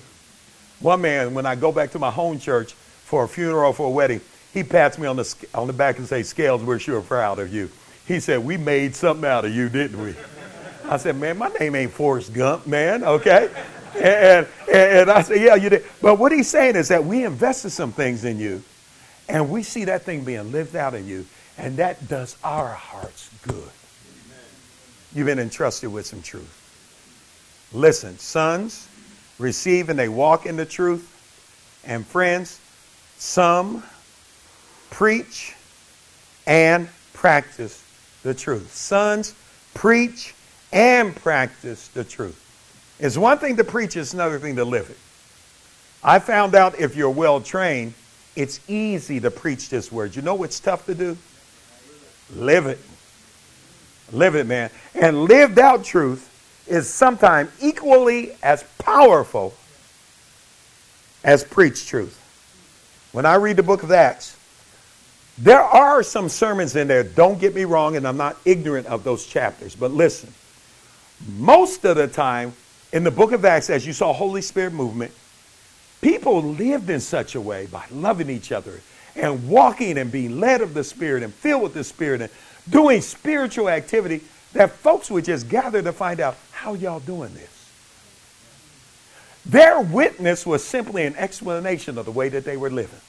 One man, when I go back to my home church for a funeral, or for a wedding, he pats me on the, on the back and says, Scales, we're sure proud of you. He said, We made something out of you, didn't we? I said, Man, my name ain't Forrest Gump, man, okay? And, and, and I said, Yeah, you did. But what he's saying is that we invested some things in you, and we see that thing being lived out in you, and that does our hearts good. You've been entrusted with some truth. Listen, sons, receive and they walk in the truth. And friends, some preach and practice the truth. Sons, preach and practice the truth. It's one thing to preach, it's another thing to live it. I found out if you're well trained, it's easy to preach this word. You know what's tough to do? Live it. Live it, man. And lived out truth is sometimes equally as powerful as preached truth. When I read the book of Acts, there are some sermons in there, don't get me wrong, and I'm not ignorant of those chapters, but listen. Most of the time in the book of Acts, as you saw Holy Spirit movement, people lived in such a way by loving each other and walking and being led of the Spirit and filled with the Spirit and doing spiritual activity that folks would just gather to find out how y'all doing this. Their witness was simply an explanation of the way that they were living.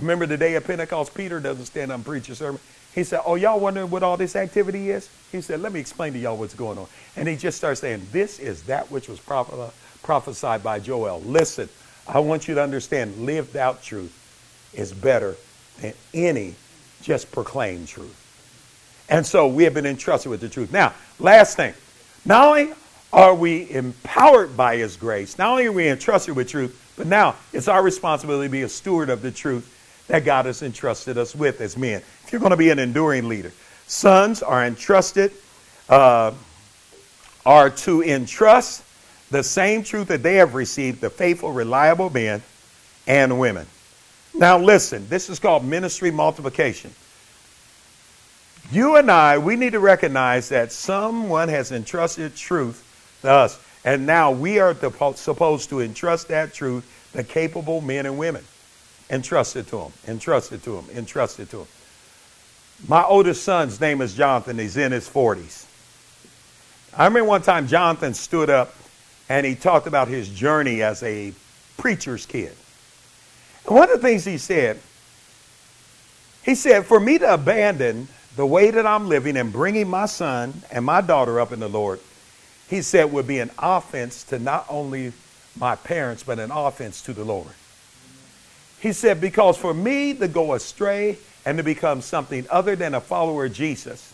Remember the day of Pentecost, Peter doesn't stand up and preach a sermon. He said, Oh, y'all wondering what all this activity is? He said, Let me explain to y'all what's going on. And he just starts saying, This is that which was prophesied by Joel. Listen, I want you to understand lived out truth is better than any just proclaimed truth. And so we have been entrusted with the truth. Now, last thing. Not only are we empowered by his grace, not only are we entrusted with truth, but now it's our responsibility to be a steward of the truth that God has entrusted us with as men. You're going to be an enduring leader, sons are entrusted, uh, are to entrust the same truth that they have received, the faithful, reliable men and women. Now, listen, this is called ministry multiplication. You and I, we need to recognize that someone has entrusted truth to us, and now we are supposed to entrust that truth to capable men and women. Entrust it to them, entrust it to them, entrust it to them. My oldest son's name is Jonathan. He's in his 40s. I remember one time Jonathan stood up and he talked about his journey as a preacher's kid. And one of the things he said, he said, For me to abandon the way that I'm living and bringing my son and my daughter up in the Lord, he said, would be an offense to not only my parents, but an offense to the Lord. He said, because for me to go astray and to become something other than a follower of Jesus,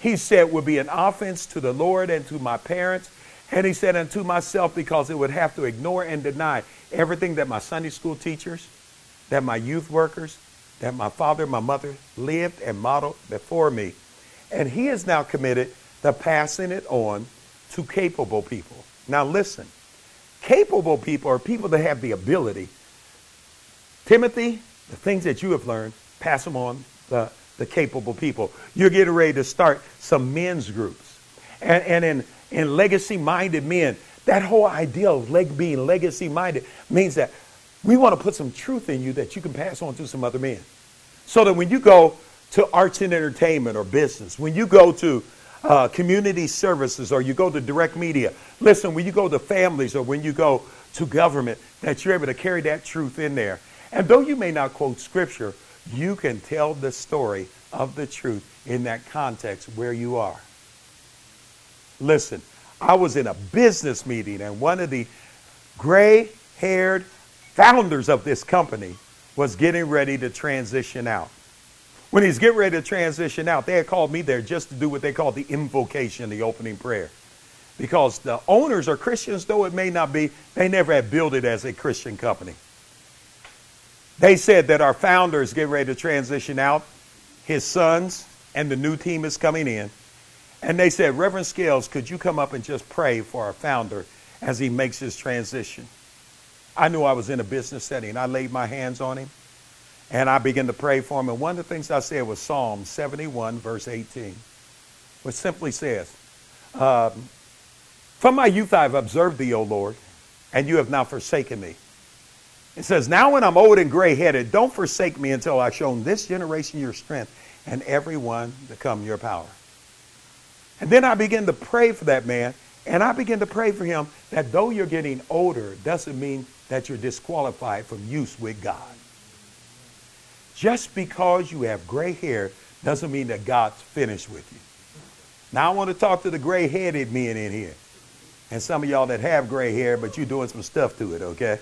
he said, would be an offense to the Lord and to my parents. And he said, unto myself, because it would have to ignore and deny everything that my Sunday school teachers, that my youth workers, that my father, my mother lived and modeled before me. And he is now committed to passing it on to capable people. Now, listen capable people are people that have the ability Timothy, the things that you have learned, pass them on the, the capable people. You're getting ready to start some men's groups. And, and in, in legacy minded men, that whole idea of leg, being legacy minded means that we want to put some truth in you that you can pass on to some other men. So that when you go to arts and entertainment or business, when you go to uh, community services or you go to direct media, listen, when you go to families or when you go to government, that you're able to carry that truth in there and though you may not quote scripture, you can tell the story of the truth in that context where you are. Listen, I was in a business meeting, and one of the gray haired founders of this company was getting ready to transition out. when he's getting ready to transition out, they had called me there just to do what they call the invocation, the opening prayer. Because the owners are Christians, though it may not be, they never had built it as a Christian company. They said that our founder is getting ready to transition out, his sons, and the new team is coming in. And they said, Reverend Scales, could you come up and just pray for our founder as he makes his transition? I knew I was in a business setting. I laid my hands on him and I began to pray for him. And one of the things I said was Psalm 71, verse 18, which simply says, um, From my youth I have observed thee, O Lord, and you have not forsaken me. It says, Now when I'm old and gray headed, don't forsake me until I've shown this generation your strength and everyone to come your power. And then I begin to pray for that man, and I begin to pray for him that though you're getting older, doesn't mean that you're disqualified from use with God. Just because you have gray hair doesn't mean that God's finished with you. Now, I want to talk to the gray headed men in here. And some of y'all that have gray hair, but you're doing some stuff to it, okay?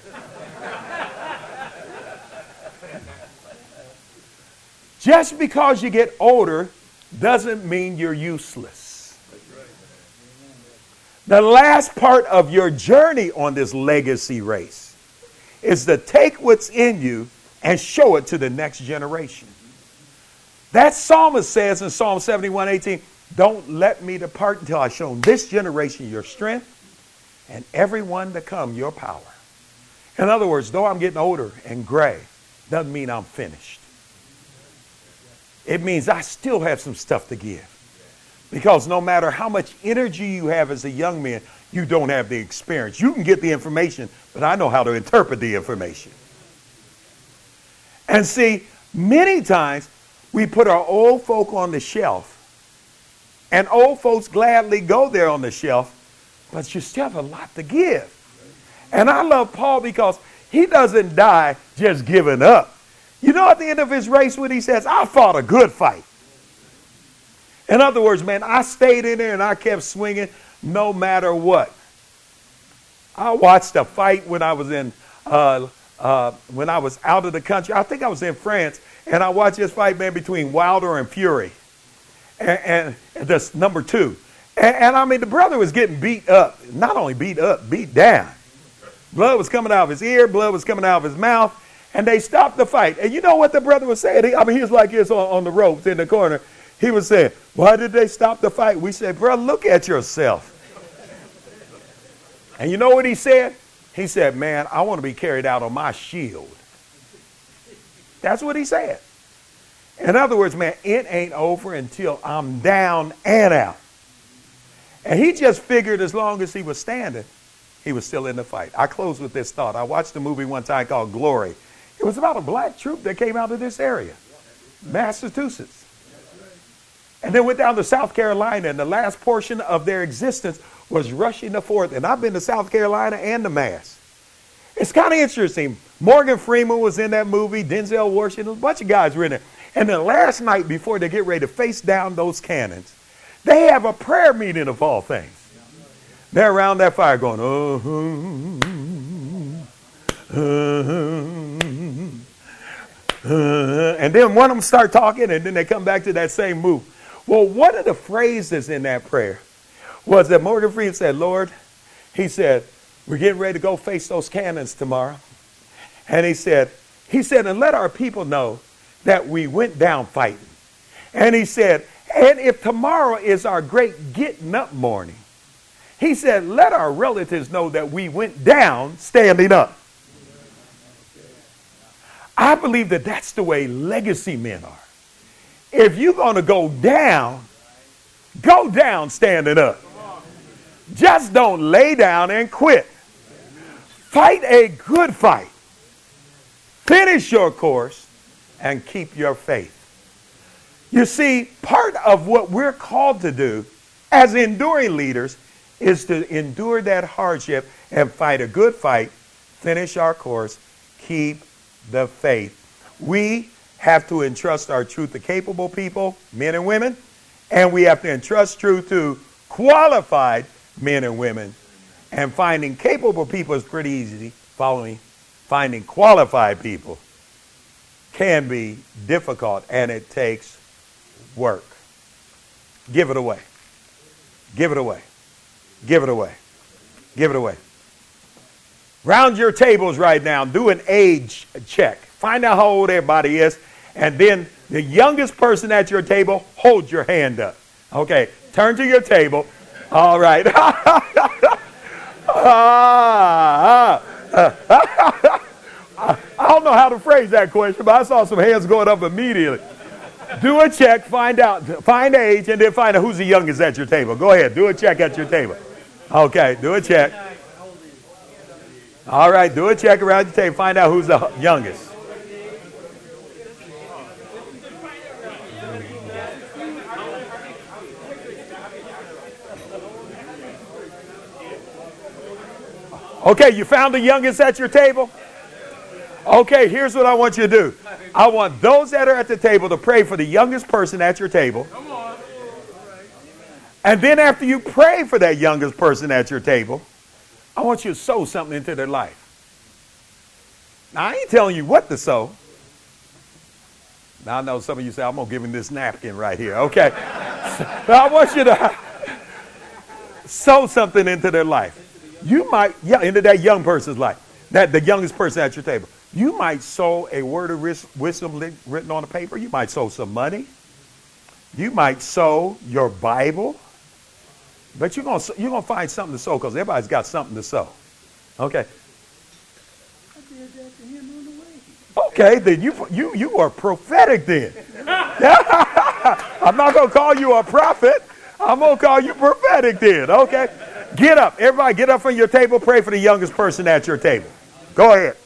Just because you get older doesn't mean you're useless. The last part of your journey on this legacy race is to take what's in you and show it to the next generation. That psalmist says in Psalm 71 18, Don't let me depart until I've shown this generation your strength and everyone to come your power. In other words, though I'm getting older and gray, doesn't mean I'm finished. It means I still have some stuff to give. Because no matter how much energy you have as a young man, you don't have the experience. You can get the information, but I know how to interpret the information. And see, many times we put our old folk on the shelf, and old folks gladly go there on the shelf, but you still have a lot to give. And I love Paul because he doesn't die just giving up. You know, at the end of his race, when he says, I fought a good fight. In other words, man, I stayed in there and I kept swinging no matter what. I watched a fight when I was in uh, uh, when I was out of the country. I think I was in France, and I watched this fight, man, between Wilder and Fury, and, and, and this number two. And, and, I mean, the brother was getting beat up. Not only beat up, beat down. Blood was coming out of his ear, blood was coming out of his mouth, and they stopped the fight. And you know what the brother was saying? He, I mean, he was like this on, on the ropes in the corner. He was saying, Why did they stop the fight? We said, Bro, look at yourself. And you know what he said? He said, Man, I want to be carried out on my shield. That's what he said. In other words, man, it ain't over until I'm down and out. And he just figured as long as he was standing, he was still in the fight. I close with this thought. I watched a movie one time called Glory. It was about a black troop that came out of this area, Massachusetts. And then went down to South Carolina, and the last portion of their existence was rushing the fourth. And I've been to South Carolina and the Mass. It's kind of interesting. Morgan Freeman was in that movie, Denzel Washington, a bunch of guys were in there. And the last night before they get ready to face down those cannons, they have a prayer meeting of all things. They're around that fire going, uh, and then one of them start talking, and then they come back to that same move. Well, one of the phrases in that prayer was that Morgan Freeman said, Lord, he said, we're getting ready to go face those cannons tomorrow. And he said, he said, and let our people know that we went down fighting. And he said, and if tomorrow is our great getting up morning, he said, let our relatives know that we went down standing up. I believe that that's the way legacy men are. If you're going to go down, go down standing up. Just don't lay down and quit. Fight a good fight. Finish your course and keep your faith. You see, part of what we're called to do as enduring leaders is to endure that hardship and fight a good fight, finish our course, keep the faith. We have to entrust our truth to capable people, men and women, and we have to entrust truth to qualified men and women. And finding capable people is pretty easy. Following finding qualified people can be difficult and it takes work. Give it away. Give it away. Give it away. Give it away. Round your tables right now. Do an age check. Find out how old everybody is. And then the youngest person at your table, hold your hand up. Okay. Turn to your table. All right. I don't know how to phrase that question, but I saw some hands going up immediately. Do a check, find out, find age, and then find out who's the youngest at your table. Go ahead, do a check at your table. Okay, do a check. All right, do a check around the table, find out who's the youngest. Okay, you found the youngest at your table? Okay, here's what I want you to do. I want those that are at the table to pray for the youngest person at your table. And then after you pray for that youngest person at your table, I want you to sow something into their life. Now, I ain't telling you what to sow. Now, I know some of you say, I'm going to give him this napkin right here. Okay. so I want you to sow something into their life. You might, yeah, into that young person's life, that the youngest person at your table. You might sow a word of wisdom written on a paper. You might sow some money. You might sow your Bible. But you're going you're gonna find something to sow because everybody's got something to sow. Okay. Okay, then you, you, you are prophetic then. I'm not going to call you a prophet. I'm going to call you prophetic then. Okay. Get up. Everybody get up from your table. Pray for the youngest person at your table. Go ahead.